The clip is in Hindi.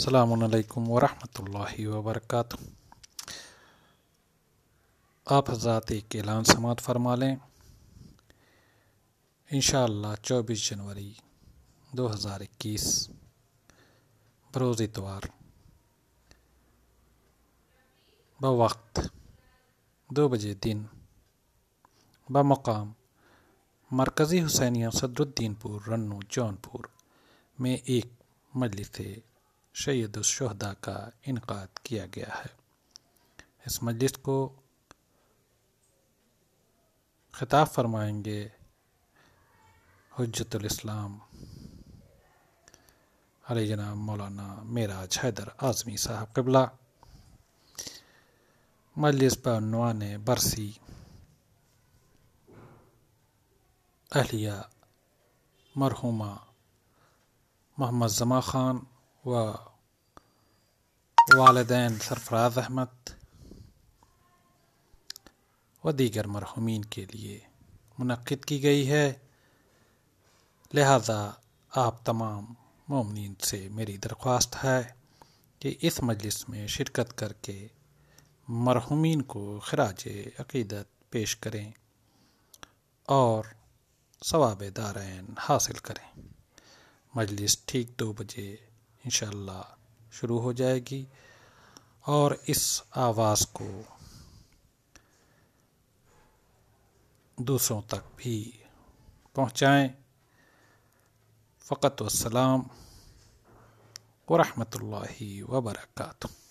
अलैक्म वरहमतुल्लाहि वबरकatuh आप हजरात एक ऐलान समात फरमा लें। इन 24 जनवरी 2021 बरोज़ इतवार। ब वक्त दो बजे दिन। ब मकाम मरकज़ी हुसैनिया सदरुद्दीनपुर, रन्नू, जौनपुर में एक मजलिस शहीदुलशहदा का इनका किया गया है। इस मजलिस को खिताब फरमाएँगे हजतुलस्लाम अरे जनाब मौलाना मेराज हैदर आज़मी साहब कबला। मजलिस पर नवान बरसी, अहलिया मरहुमा मोहम्मद जमा खान व वालदेन सरफराज अहमद व दीगर मरहुमीन के लिए मुनद की गई है लिहाजा आप तमाम ममिन से मेरी दरख्वास्त है कि इस मजलिस में शिरकत करके मरहुमीन को खराज अकीदत पेश करें और सवाब दारैन हासिल करें मजलिस ठीक दो बजे इन शुरू हो जाएगी। और इस आवाज़ को दूसरों तक भी पहुँचाएँ। फ़कत वसलाम ला वबरकातुहू